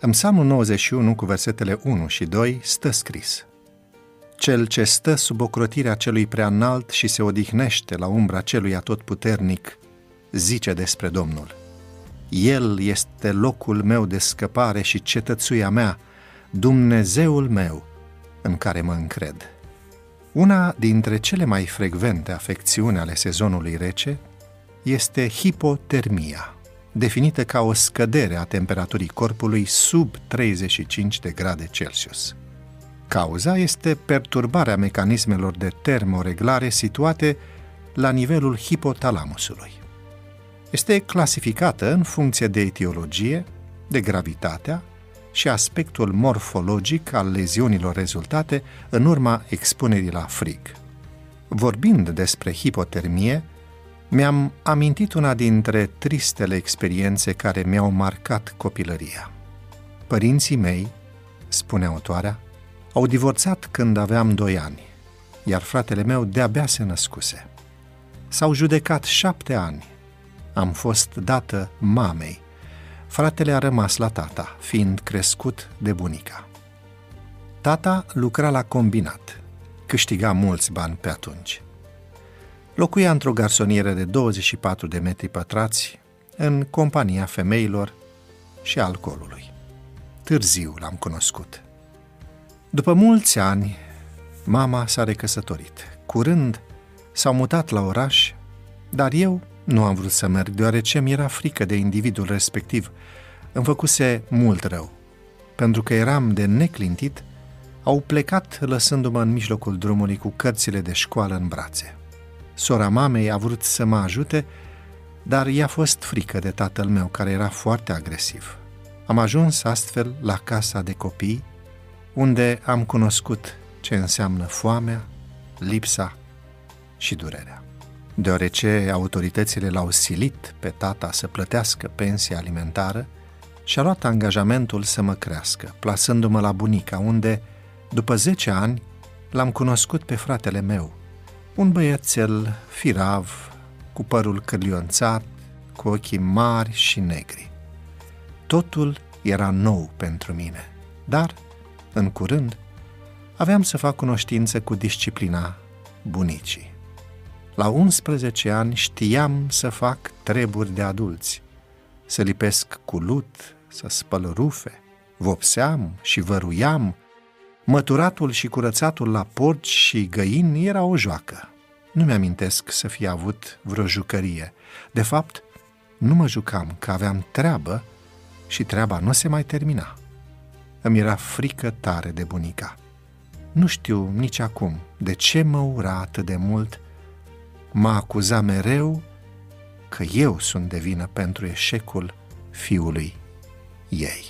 În Psalmul 91, cu versetele 1 și 2, stă scris Cel ce stă sub ocrotirea celui prea înalt și se odihnește la umbra celui atotputernic, zice despre Domnul. El este locul meu de scăpare și cetățuia mea, Dumnezeul meu, în care mă încred. Una dintre cele mai frecvente afecțiuni ale sezonului rece este hipotermia, definită ca o scădere a temperaturii corpului sub 35 de grade Celsius. Cauza este perturbarea mecanismelor de termoreglare situate la nivelul hipotalamusului. Este clasificată în funcție de etiologie, de gravitatea și aspectul morfologic al leziunilor rezultate în urma expunerii la frig. Vorbind despre hipotermie, mi-am amintit una dintre tristele experiențe care mi-au marcat copilăria. Părinții mei, spune autoarea, au divorțat când aveam doi ani, iar fratele meu de-abia se născuse. S-au judecat șapte ani. Am fost dată mamei. Fratele a rămas la tata, fiind crescut de bunica. Tata lucra la combinat, câștiga mulți bani pe atunci. Locuia într-o garsonieră de 24 de metri pătrați, în compania femeilor și alcoolului. Târziu l-am cunoscut. După mulți ani, mama s-a recăsătorit. Curând s-au mutat la oraș, dar eu nu am vrut să merg, deoarece mi era frică de individul respectiv. Îmi făcuse mult rău. Pentru că eram de neclintit, au plecat lăsându-mă în mijlocul drumului cu cărțile de școală în brațe. Sora mamei a vrut să mă ajute, dar i-a fost frică de tatăl meu, care era foarte agresiv. Am ajuns astfel la casa de copii, unde am cunoscut ce înseamnă foamea, lipsa și durerea. Deoarece autoritățile l-au silit pe tata să plătească pensia alimentară, și-a luat angajamentul să mă crească, plasându-mă la bunica, unde, după 10 ani, l-am cunoscut pe fratele meu, un băiețel firav, cu părul cârlionțat, cu ochii mari și negri. Totul era nou pentru mine, dar, în curând, aveam să fac cunoștință cu disciplina bunicii. La 11 ani știam să fac treburi de adulți, să lipesc cu lut, să spăl rufe, vopseam și văruiam, Măturatul și curățatul la porci și găini era o joacă. Nu mi-amintesc să fi avut vreo jucărie. De fapt, nu mă jucam, că aveam treabă și treaba nu se mai termina. Îmi era frică tare de bunica. Nu știu nici acum de ce mă ura atât de mult. Mă acuza mereu că eu sunt de vină pentru eșecul fiului ei.